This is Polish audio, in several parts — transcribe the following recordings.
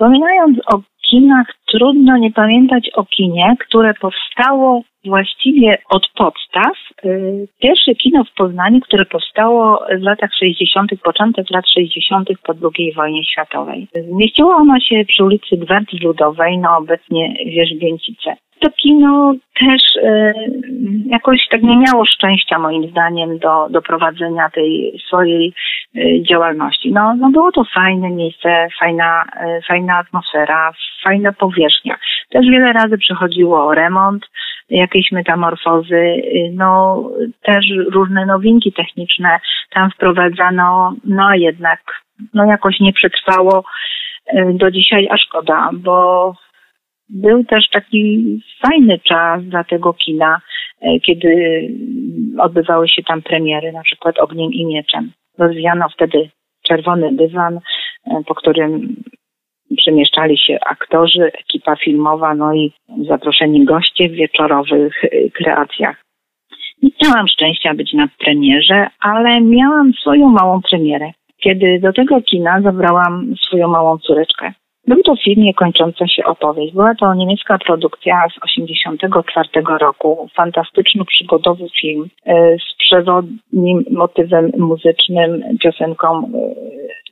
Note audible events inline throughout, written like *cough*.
Wspominając o kinach, trudno nie pamiętać o kinie, które powstało właściwie od podstaw. Y, pierwsze kino w Poznaniu, które powstało w latach 60., początek lat 60. po II wojnie światowej. Zmieściło ono się przy ulicy Gwardii Ludowej, no obecnie Wierzbięcice to kino też e, jakoś tak nie miało szczęścia moim zdaniem do, do prowadzenia tej swojej działalności. No, no było to fajne miejsce, fajna, fajna atmosfera, fajna powierzchnia. Też wiele razy przychodziło remont, jakieś metamorfozy, no też różne nowinki techniczne tam wprowadzano, no jednak no jakoś nie przetrwało do dzisiaj, a szkoda, bo był też taki fajny czas dla tego kina, e, kiedy odbywały się tam premiery, na przykład Ogniem i Mieczem. Rozwijano wtedy czerwony dywan, e, po którym przemieszczali się aktorzy, ekipa filmowa, no i zaproszeni goście w wieczorowych e, kreacjach. Nie miałam szczęścia być na premierze, ale miałam swoją małą premierę, kiedy do tego kina zabrałam swoją małą córeczkę. Był to film niekończąca się opowieść. Była to niemiecka produkcja z 1984 roku. Fantastyczny, przygodowy film e, z przewodnim motywem muzycznym, piosenką e,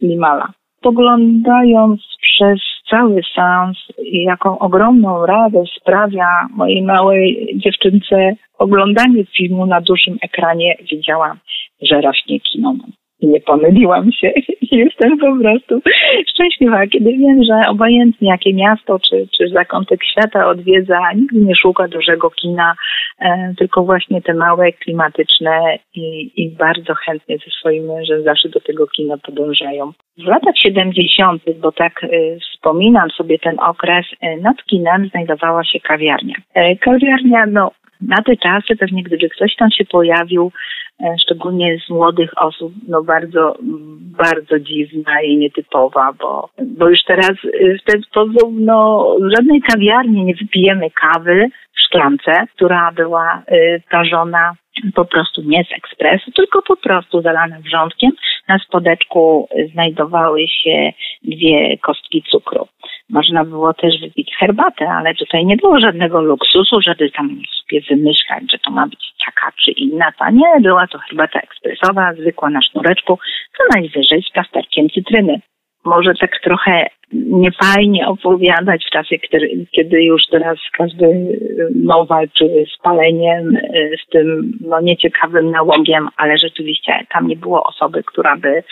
Limala. Poglądając przez cały seans, jaką ogromną radość sprawia mojej małej dziewczynce oglądanie filmu na dużym ekranie, wiedziałam, że rośnie kinoman nie pomyliłam się. *laughs* Jestem po prostu szczęśliwa, kiedy wiem, że obojętnie jakie miasto czy, czy zakątek świata odwiedza, nigdy nie szuka dużego kina, e, tylko właśnie te małe, klimatyczne i, i bardzo chętnie ze swoim mężem zawsze do tego kina podążają. W latach 70., bo tak e, wspominam sobie ten okres, e, nad kinem znajdowała się kawiarnia. E, kawiarnia, no na te czasy pewnie gdyby ktoś tam się pojawił, szczególnie z młodych osób, no bardzo, bardzo dziwna i nietypowa, bo, bo już teraz e, w ten sposób, no w żadnej kawiarni nie wypijemy kawy w szklance, która była e, prażona po prostu nie z ekspresu, tylko po prostu zalane wrzątkiem. Na spodeczku znajdowały się dwie kostki cukru. Można było też wypić herbatę, ale tutaj nie było żadnego luksusu, żeby tam sobie wymyślać, że to ma być taka czy inna. Ta nie, była to herbata ekspresowa, zwykła na sznureczku, co najwyżej z plasterkiem cytryny może tak trochę niefajnie opowiadać w czasie, kiedy, już teraz każdy no, walczy z paleniem, z tym no, nieciekawym nałogiem, ale rzeczywiście tam nie było osoby, która by,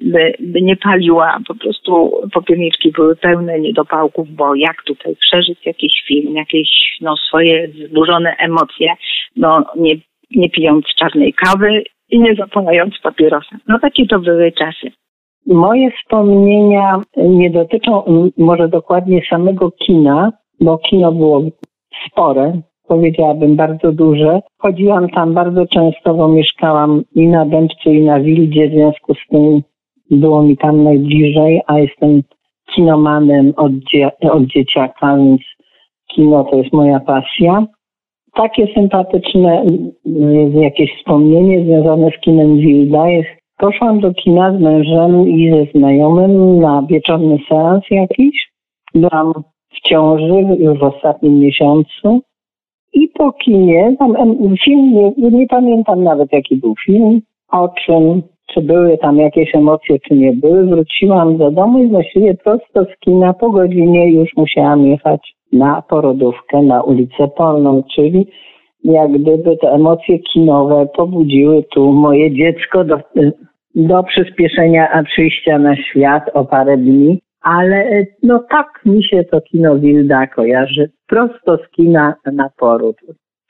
by, by nie paliła. Po prostu popierniczki były pełne niedopałków, bo jak tutaj przeżyć jakiś film, jakieś no, swoje zburzone emocje, no nie, nie pijąc czarnej kawy i nie zapalając papierosa. No takie to były czasy. Moje wspomnienia nie dotyczą może dokładnie samego kina, bo kino było spore, powiedziałabym bardzo duże. Chodziłam tam bardzo często, bo mieszkałam i na Dębcu, i na Wildzie, w związku z tym było mi tam najbliżej, a jestem kinomanem od, dzie od dzieciaka, więc kino to jest moja pasja. Takie sympatyczne jakieś wspomnienie związane z kinem Wilda jest Poszłam do kina z mężem i ze znajomym na wieczorny seans jakiś. Byłam w ciąży już w ostatnim miesiącu. I po kinie, tam film, nie, nie pamiętam nawet jaki był film, o czym, czy były tam jakieś emocje, czy nie były. Wróciłam do domu i właściwie prosto z kina po godzinie już musiałam jechać na porodówkę na ulicę Polną, czyli jak gdyby te emocje kinowe pobudziły tu moje dziecko do, do przyspieszenia przyjścia na świat o parę dni, ale e, no tak mi się to kino Wilda kojarzy, prosto z kina na poród.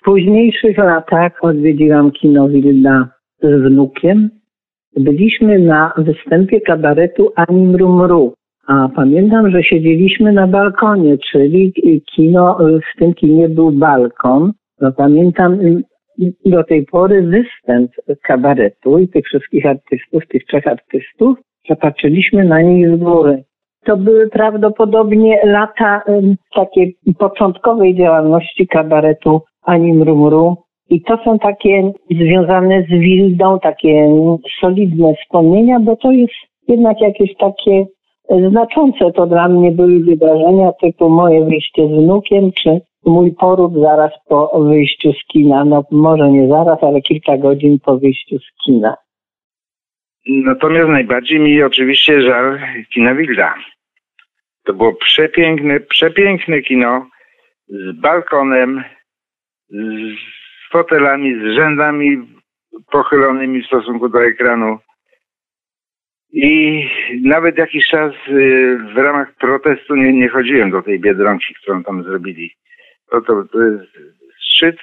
W późniejszych latach odwiedziłam kino Wilda z wnukiem. Byliśmy na występie kabaretu Anim Rumru. A pamiętam, że siedzieliśmy na balkonie, czyli kino, w tym kinie był balkon. No do tej pory występ kabaretu i tych wszystkich artystów, tych trzech artystów, zapatrzyliśmy na nich z góry. To były prawdopodobnie lata takiej początkowej działalności kabaretu Anim Rumru. I to są takie związane z Wildą, takie solidne wspomnienia, bo to jest jednak jakieś takie Znaczące to dla mnie były wydarzenia typu moje wyjście z wnukiem, czy mój poród zaraz po wyjściu z kina. No może nie zaraz, ale kilka godzin po wyjściu z kina. Natomiast najbardziej mi oczywiście żal kina Wilda. To było przepiękne, przepiękne kino z balkonem, z fotelami, z rzędami pochylonymi w stosunku do ekranu. I nawet jakiś czas y, w ramach protestu nie, nie chodziłem do tej biedronki, którą tam zrobili. To, to, to jest szczyt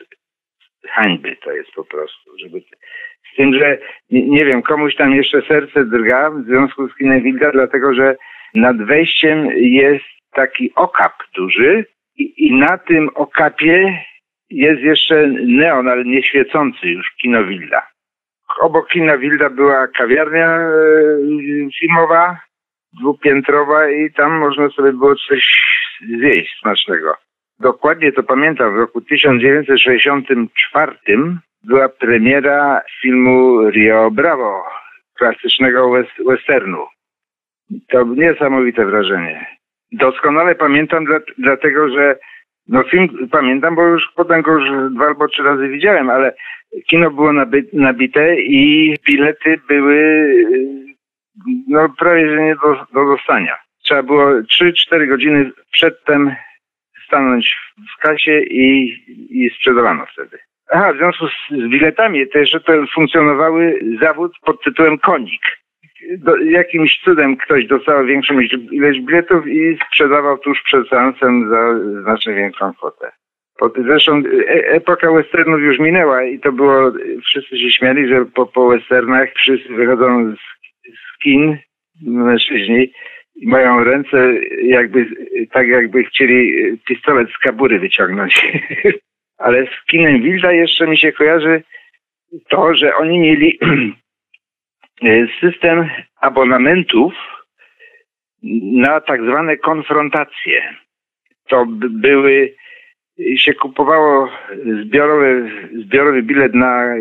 hańby to jest po prostu, żeby z tym, że nie, nie, wiem, komuś tam jeszcze serce drga w związku z kinem Wilda, dlatego że nad wejściem jest taki okap duży i, i na tym okapie jest jeszcze neon, ale nie świecący już kino Wilda. Obok kina Wilda była kawiarnia e, filmowa, dwupiętrowa i tam można sobie było coś zjeść smacznego. Dokładnie to pamiętam, w roku 1964 była premiera filmu Rio Bravo, klasycznego westernu. To niesamowite wrażenie. Doskonale pamiętam, dla, dlatego że no film pamiętam, bo już potem go już dwa albo trzy razy widziałem, ale kino było nabite i bilety były no prawie że nie do, do dostania. Trzeba było 3-4 godziny przedtem stanąć w kasie i, i sprzedawano wtedy. Aha, w związku z, z biletami też to funkcjonowały zawód pod tytułem konik. Do, jakimś cudem ktoś dostał większą ilość biletów i sprzedawał tuż przed seansem za znacznie większą kwotę. Zresztą e, epoka westernów już minęła i to było, wszyscy się śmiali, że po, po westernach wszyscy wychodzą z, z kin, mężczyźni, mają ręce jakby, tak jakby chcieli pistolet z kabury wyciągnąć. *laughs* Ale z kinem Wilda jeszcze mi się kojarzy to, że oni mieli *clears throat* system abonamentów na tak zwane konfrontacje. To były, się kupowało zbiorowy, zbiorowy bilet na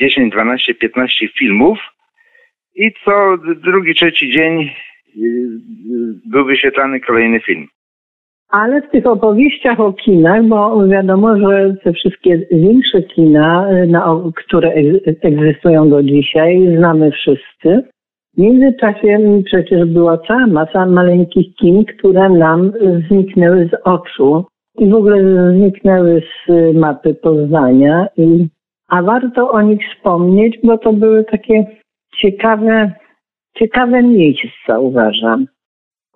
10, 12, 15 filmów i co drugi, trzeci dzień był wyświetlany kolejny film. Ale w tych opowieściach o kinach, bo wiadomo, że te wszystkie większe kina, które egzystują do dzisiaj, znamy wszyscy. W międzyczasie przecież była cała masa maleńkich kin, które nam zniknęły z oczu i w ogóle zniknęły z mapy Poznania. A warto o nich wspomnieć, bo to były takie ciekawe ciekawe miejsca, uważam.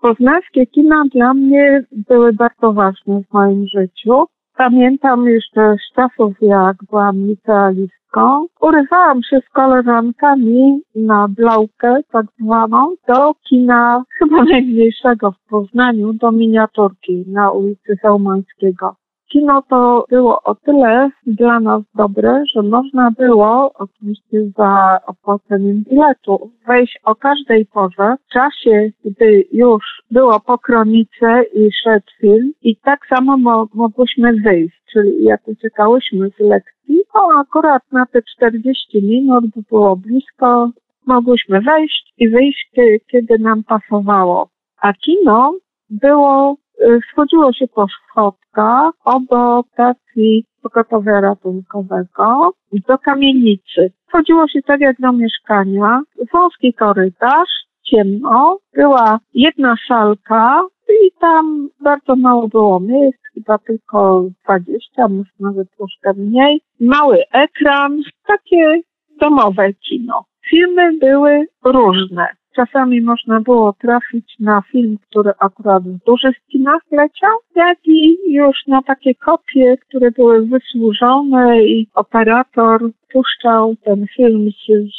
Poznańskie kina dla mnie były bardzo ważne w moim życiu. Pamiętam jeszcze z czasów, jak byłam licealistką. Urywałam się z koleżankami na blaukę, tak zwaną, do kina chyba najmniejszego w Poznaniu, do miniaturki na ulicy Hełmańskiego. Kino to było o tyle dla nas dobre, że można było, oczywiście za opłaceniem biletu, wejść o każdej porze, w czasie, gdy już było po kronice i szedł film i tak samo mo mogłyśmy wyjść, czyli jak uciekałyśmy z lekcji, to akurat na te 40 minut, by było blisko, mogłyśmy wejść i wyjść, kiedy nam pasowało. A kino było schodziło się po schodkach obok stacji pogotowia ratunkowego do kamienicy. Chodziło się tak jak do mieszkania, wąski korytarz, ciemno, była jedna szalka i tam bardzo mało było miejsc, chyba tylko 20, może nawet troszkę mniej. Mały ekran, takie domowe kino. Filmy były różne. Czasami można było trafić na film, który akurat w dużych kinach leciał, jak i już na takie kopie, które były wysłużone i operator puszczał ten film z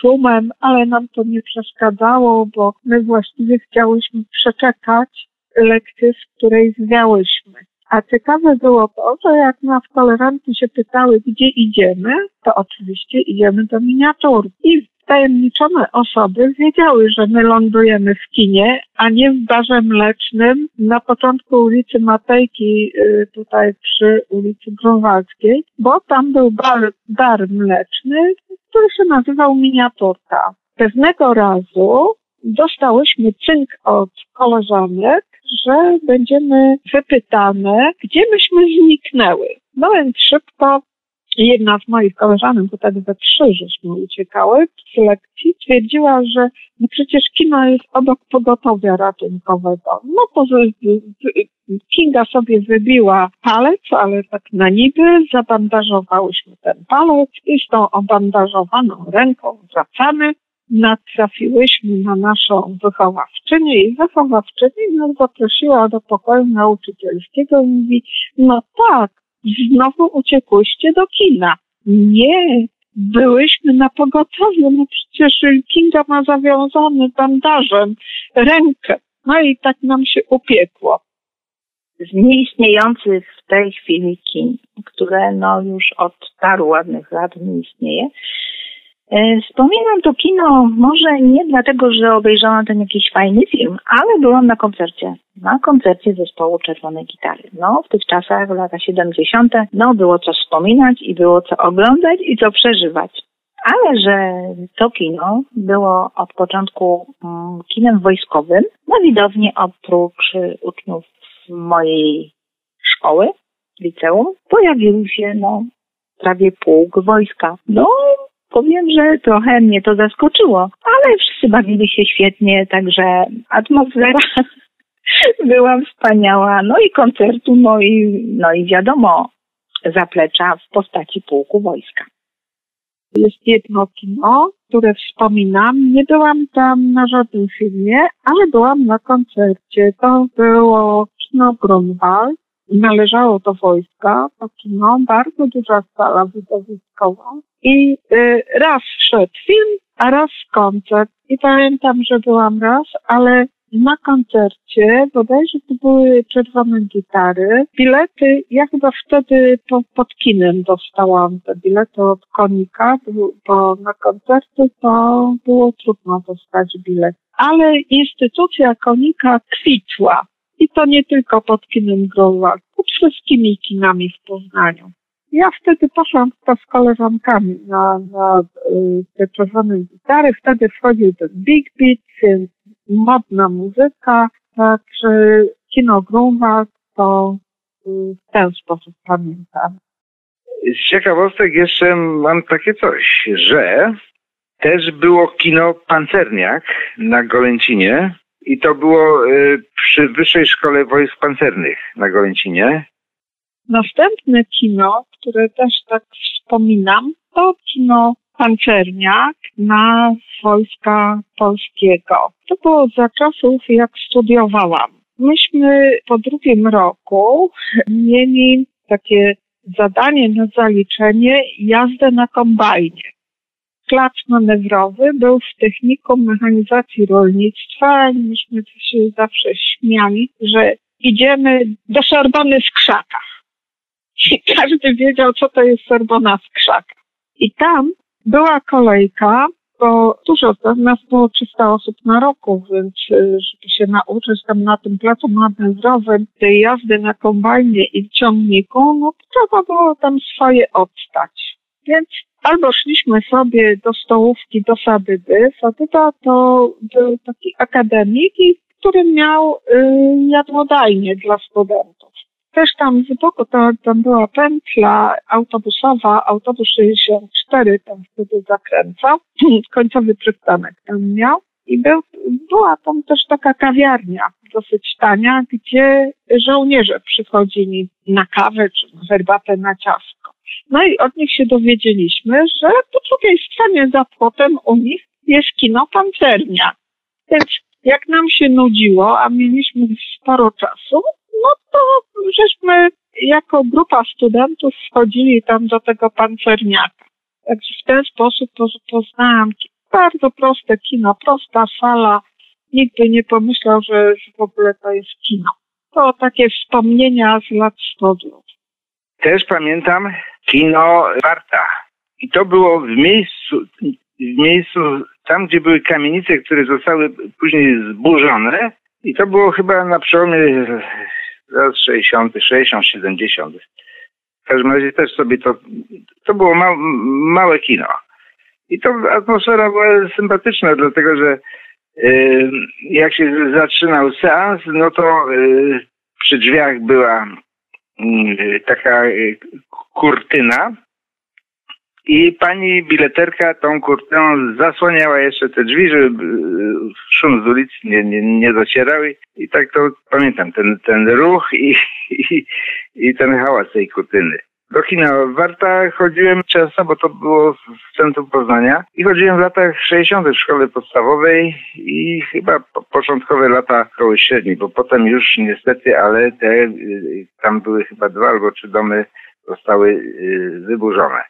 szumem, ale nam to nie przeszkadzało, bo my właściwie chciałyśmy przeczekać lekcję, z której zwiałyśmy. A ciekawe było to, że jak nas koleżanki się pytały, gdzie idziemy, to oczywiście idziemy do miniatur. I wtajemniczone osoby wiedziały, że my lądujemy w kinie, a nie w barze mlecznym na początku ulicy Matejki, y, tutaj przy ulicy Grunwaldzkiej, bo tam był bar, bar mleczny, który się nazywał Miniaturka. Pewnego razu dostałyśmy cynk od koleżanek, że będziemy wypytane, gdzie myśmy zniknęły. No więc szybko jedna z moich koleżanek, bo tak we trzy żeśmy uciekały z lekcji, twierdziła, że no przecież kino jest obok pogotowia ratunkowego. No to Kinga sobie wybiła palec, ale tak na niby zabandażowałyśmy ten palec i z tą obandażowaną ręką wracamy natrafiłyśmy na naszą wychowawczynię i wychowawczyni nas zaprosiła do pokoju nauczycielskiego i mówi, no tak, znowu uciekłyście do kina. Nie, byłyśmy na pogotowiu, no przecież Kinga ma zawiązany bandażem rękę. No i tak nam się upiekło. Z nieistniejących w tej chwili kin, które no już od paru ładnych lat nie istnieje, wspominam to kino może nie dlatego, że obejrzałam ten jakiś fajny film, ale byłam na koncercie. Na koncercie zespołu Czerwonej Gitary. No, w tych czasach, lata 70., no, było co wspominać i było co oglądać i co przeżywać. Ale że to kino było od początku mm, kinem wojskowym, no widownie oprócz uczniów mojej szkoły, liceum, pojawił się no prawie pułk wojska. No, Powiem, że trochę mnie to zaskoczyło, ale wszyscy bawili się świetnie, także atmosfera *laughs* była wspaniała. No i koncertu, no i, no i wiadomo, zaplecza w postaci pułku wojska. Jest jedno kino, które wspominam. Nie byłam tam na żadnym filmie, ale byłam na koncercie. To było kino Grunwald. Należało do wojska, to kino, bardzo duża sala widowiskowa. I y, raz szedł film, a raz koncert. I pamiętam, że byłam raz, ale na koncercie, bodajże to były czerwone gitary. Bilety, ja chyba wtedy po, pod kinem dostałam te bilety od konika, bo na koncerty to było trudno dostać bilet. Ale instytucja konika kwitła. I to nie tylko pod kinem Growak, pod wszystkimi kinami w Poznaniu. Ja wtedy poszłam z koleżankami na, na y, te czerwone gitary. Wtedy wchodził ten big beat, modna muzyka, także kino Grunwald to y, w ten sposób pamiętam. Z ciekawostek jeszcze mam takie coś, że też było kino Pancerniak na Golęcinie i to było y, przy Wyższej Szkole Wojsk Pancernych na Golęcinie. Następne kino, które też tak wspominam, to kino Pancerniak na Wojska Polskiego. To było za czasów, jak studiowałam. Myśmy po drugim roku mieli takie zadanie na zaliczenie jazdę na kombajnie. Plac manewrowy był w technikum mechanizacji rolnictwa myśmy się zawsze śmiali, że idziemy do Sorbony w krzakach. I *laughs* każdy wiedział, co to jest Sorbona w krzakach. I tam była kolejka, bo dużo z nas było 300 osób na roku, więc y, żeby się nauczyć tam na tym placu manewrowym tej jazdy na kombajnie i ciągniku, no trzeba było tam swoje odstać. Więc albo szliśmy sobie do stołówki, do Sadyby. Sadyba to był taki akademik, który miał y, jadłodajnie dla studentów. Też tam z boku to, tam była pętla autobusowa, autobus 64 tam wtedy zakręcał, *clears throat* końcowy przystanek tam miał. I był, była tam też taka kawiarnia dosyć tania, gdzie żołnierze przychodzili na kawę czy na herbatę na ciastko. No i od nich się dowiedzieliśmy, że po drugiej stronie za płotem u nich jest kino pancernia. Więc jak nam się nudziło, a mieliśmy sporo czasu, no to żeśmy jako grupa studentów wchodzili tam do tego pancerniaka. Także w ten sposób poznałam bardzo proste kino, prosta sala. Nikt by nie pomyślał, że w ogóle to jest kino. To takie wspomnienia z lat studiów. Też pamiętam kino Warta. I to było w miejscu, w miejscu tam, gdzie były kamienice, które zostały później zburzone. I to było chyba na przełomie lat 60., 60., 70. W każdym razie też sobie to, to było ma, małe kino. I to atmosfera była sympatyczna, dlatego że Jak się zaczynał seans, no to przy drzwiach była taka kurtyna i pani bileterka tą kurtyną zasłaniała jeszcze te drzwi, żeby szum z ulicy nie, nie, nie docierał i, i tak to pamiętam, ten, ten ruch i, i, i ten hałas tej kurtyny. Do kina Warta chodziłem często, bo to było w centrum Poznania i chodziłem w latach 60. w szkole podstawowej i chyba po, początkowe lata szkoły średniej, bo potem już niestety, ale te, y, tam były chyba dwa albo trzy domy zostały y, wyburzone.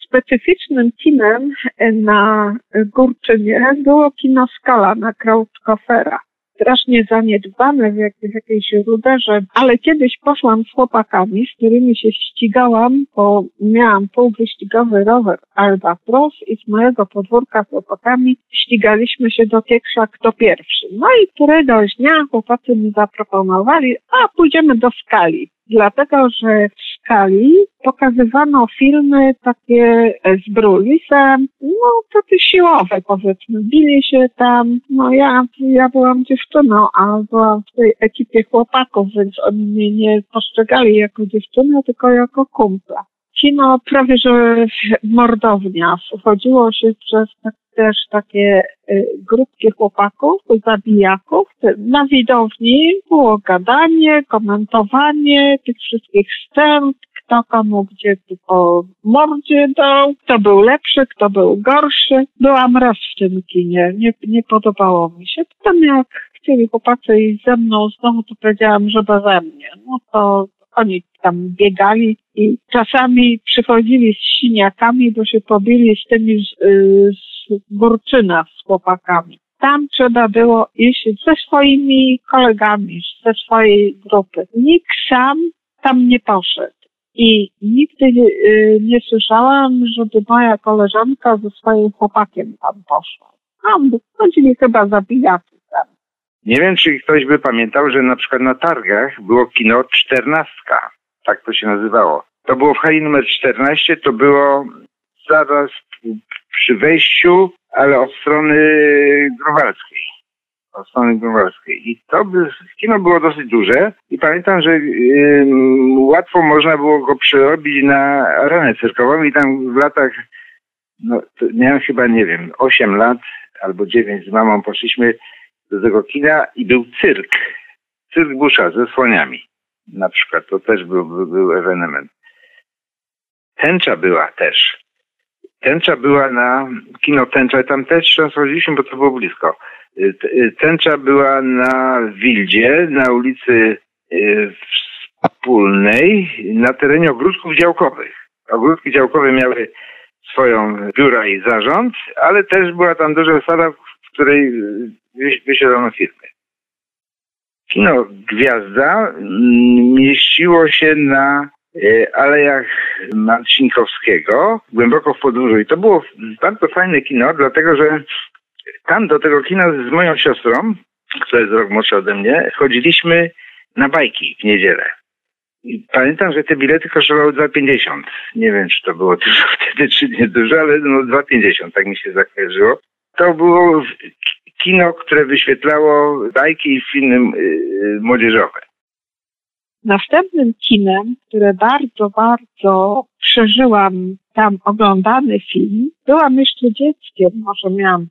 Specyficznym kinem na Górczynie było kino Skala na Krautkofera strasznie zaniedbane w, jak, jakiejś ruderze, ale kiedyś poszłam z chłopakami, z którymi się ścigałam, bo miałam półwyścigowy rower Albatros i z mojego podwórka z chłopakami ścigaliśmy się do pieksza kto pierwszy. No i któregoś dnia chłopacy mi zaproponowali, a pójdziemy do skali dlatego że skali pokazywano filmy takie z Brulisem, no takie siłowe powiedzmy. Bili się tam, no ja, ja byłam dziewczyną, a byłam w tej ekipie chłopaków, więc oni mnie nie postrzegali jako dziewczynę, tylko jako kumpla kino prawie że mordownia. Wchodziło się przez tak, też takie y, grupki chłopaków, zabijaków. Na widowni było gadanie, komentowanie tych wszystkich scen, kto komu gdzie tu po mordzie dał, kto był lepszy, kto był gorszy. Byłam raz w tym kinie, nie, nie podobało mi się. Potem jak chcieli chłopacy iść ze mną, znowu to powiedziałam, że beze mnie. No to oni tam biegali i czasami przychodzili z siniakami, bo się pobili z tymi z, y, z Burczyna z chłopakami. Tam trzeba było iść ze swoimi kolegami, ze swojej grupy. Nikt sam tam nie poszedł. I nigdy y, nie słyszałam, żeby moja koleżanka ze swoim chłopakiem tam poszła. Tam chodzili chyba tam. Nie wiem, czy ktoś by pamiętał, że na przykład na targach było kino czternastka tak to się nazywało. To było w hali numer 14, to było zaraz przy wejściu, ale od strony Growalskiej. Od strony Growalskiej. I to by, kino było dosyć duże i pamiętam, że łatwo można było go przerobić na arenę cyrkową i tam w latach, no miałem chyba, nie wiem, 8 lat albo 9 z mamą poszliśmy tego kina i był cyrk. Cyrk Busza ze słoniami na przykład. To też był, był, był ewenement. Tęcza była też. Tęcza była na kino Tęcza, tam też często chodziliśmy, bo to było blisko. Tęcza była na Wildzie, na ulicy y, Wspólnej, na terenie ogródków działkowych. Ogródki działkowe miały swoją biura i zarząd, ale też była tam duża sala, w której wysiadano firmy. Kino Gwiazda mm, mieściło się na e, alejach Marcinkowskiego, głęboko w podróży. I to było bardzo fajne kino, dlatego że tam do tego kina z moją siostrą, która jest rok młodsza ode mnie, chodziliśmy na bajki w niedzielę. I pamiętam, że te bilety kosztowały 2,50. Nie wiem, czy to było *laughs* dużo wtedy, czy nie dużo, ale no 2,50, tak mi się zakojarzyło. To było kino, które wyświetlało bajki i filmy yy, młodzieżowe. Następnym kinem, które bardzo, bardzo przeżyłam tam oglądany film, byłam jeszcze dzieckiem, może miałam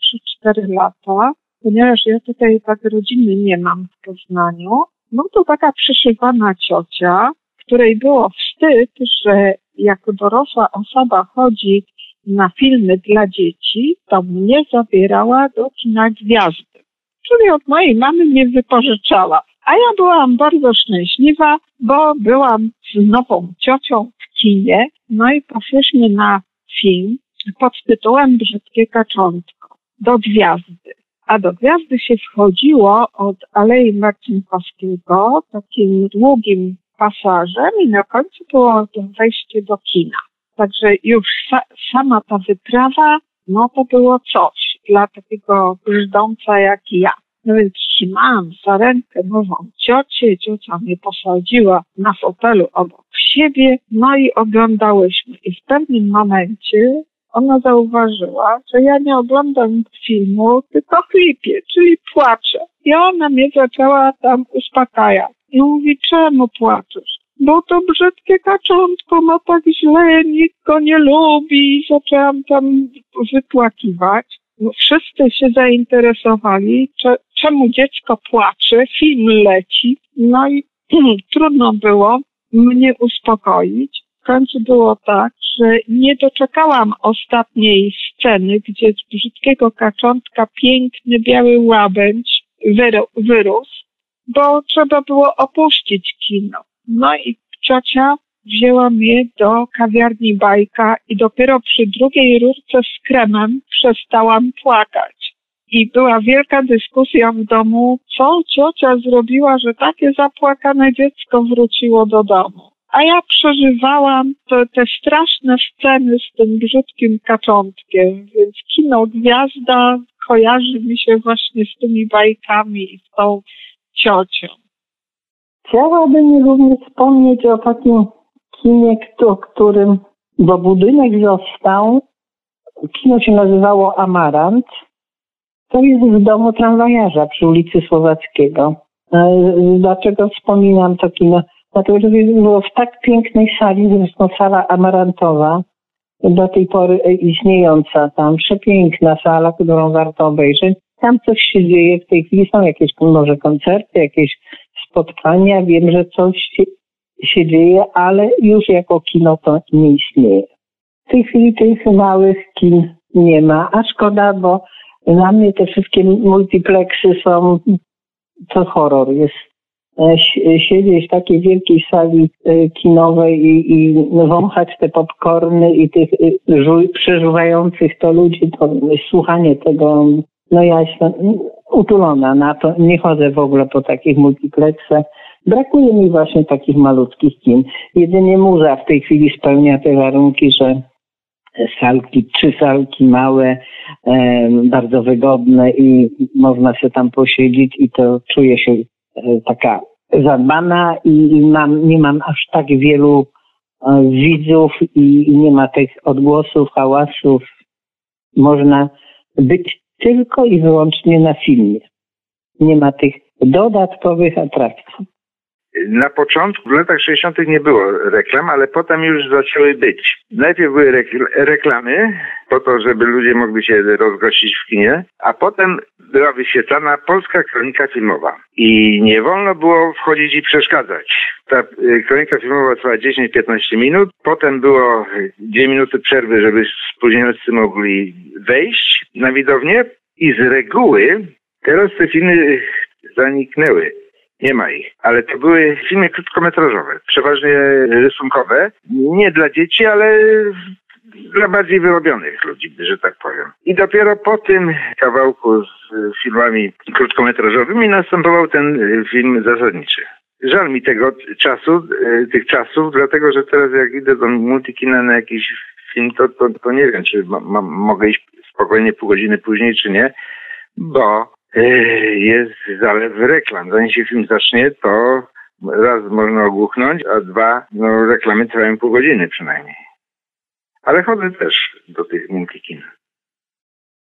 3-4 lata, ponieważ ja tutaj tak rodziny nie mam w Poznaniu. No to taka przeszywana ciocia, której było wstyd, że jako dorosła osoba chodzi na filmy dla dzieci, to mnie zabierała do kina gwiazdy. Czyli od mojej mamy mnie wypożyczała. A ja byłam bardzo szczęśliwa, bo byłam z nową ciocią w kinie, no i poszliśmy na film pod tytułem Brzydkie Kaczątko do gwiazdy. A do gwiazdy się wchodziło od Alei Marcinkowskiego takim długim pasażem i na końcu było wejście do kina. Także już sa, sama ta wyprawa, no to było coś dla takiego brzdąca jak ja. No więc trzymałam za rękę nową ciocię, ciocia mnie posadziła na fotelu obok siebie, no i oglądałyśmy. I w pewnym momencie ona zauważyła, że ja nie oglądam filmu, tylko klipie, czyli płaczę. I ona mnie zaczęła tam uspokajać. I mówi, czemu płaczesz? Bo to brzydkie kaczątko ma tak źle, nikt go nie lubi. Zaczęłam tam wypłakiwać. No, wszyscy się zainteresowali, czemu dziecko płacze, film leci. No i *clears throat* trudno było mnie uspokoić. W końcu było tak, że nie doczekałam ostatniej sceny, gdzie z brzydkiego kaczątka piękny biały łabędź wyrósł, bo trzeba było opuścić kino. No i ciocia wzięła mnie do kawiarni Bajka i dopiero przy drugiej rurce z kremem przestałam płakać. I była wielka dyskusja w domu, co ciocia zrobiła, że takie zapłakane dziecko wróciło do domu. A ja przeżywałam te, te straszne sceny z tym brzydkim kaczątkiem, więc kino Gwiazda kojarzy mi się właśnie z tymi bajkami i z tą ciocią. Chciałabym również wspomnieć o takim kinie, o którym, bo budynek został, kino się nazywało Amarant, to jest w domu tramwajarza przy ulicy Słowackiego. Dlaczego wspominam to kino? Dlatego, że było w tak pięknej sali, zresztą sala amarantowa, do tej pory istniejąca tam, przepiękna sala, którą warto obejrzeć. Tam coś się dzieje w tej chwili, są jakieś może koncerty, jakieś spotkania, wiem, że coś się, dzieje, ale już jako kino to nie istnieje. W tej chwili tych małych kin nie ma, a szkoda, bo dla mnie te wszystkie multiplexy są to horror. Jest e, siedzieć w takiej wielkiej sali e, kinowej i, i wąchać te popcorny i tych e, przeżuwających to ludzi, to słuchanie tego, no ja jestem utulona na to. Nie chodzę w ogóle po takich multiplexach. Brakuje mi właśnie takich malutkich kin. Jedynie muza w tej chwili spełnia te warunki, że salki, trzy salki małe, e, bardzo wygodne i można się tam posiedzieć i to czuję się e, taka zadbana i mam, nie mam aż tak wielu e, widzów i, i nie ma tych odgłosów, hałasów. Można być tylko i wyłącznie na filmie. Nie ma tych dodatkowych atrakcji. Na początku, w latach 60. nie było reklam, ale potem już zaczęły być. Najpierw były reklamy, po to, żeby ludzie mogli się rozgościć w kinie, a potem była wyświetlana polska kronika filmowa. I nie wolno było wchodzić i przeszkadzać. Ta y, kronika filmowa trwała 10-15 minut, potem było 2 minuty przerwy, żeby spóźniający mogli wejść na widownię i z reguły teraz te filmy zaniknęły nie ma ich. Ale to były filmy krótkometrażowe, przeważnie rysunkowe. Nie dla dzieci, ale dla bardziej wyrobionych ludzi, że tak powiem. I dopiero po tym kawałku z filmami krótkometrażowymi następował ten film zasadniczy. Żal mi tego czasu, tych czasów, dlatego że teraz jak idę do multikina na jakiś film, to, to, to nie wiem, czy ma, ma, mogę iść spokojnie pół godziny później, czy nie, bo jest zalew reklam. Zanim się film zacznie, to raz można ogłuchnąć, a dwa, no reklamy trwają pół godziny przynajmniej. Ale chodzę też do tych multikin.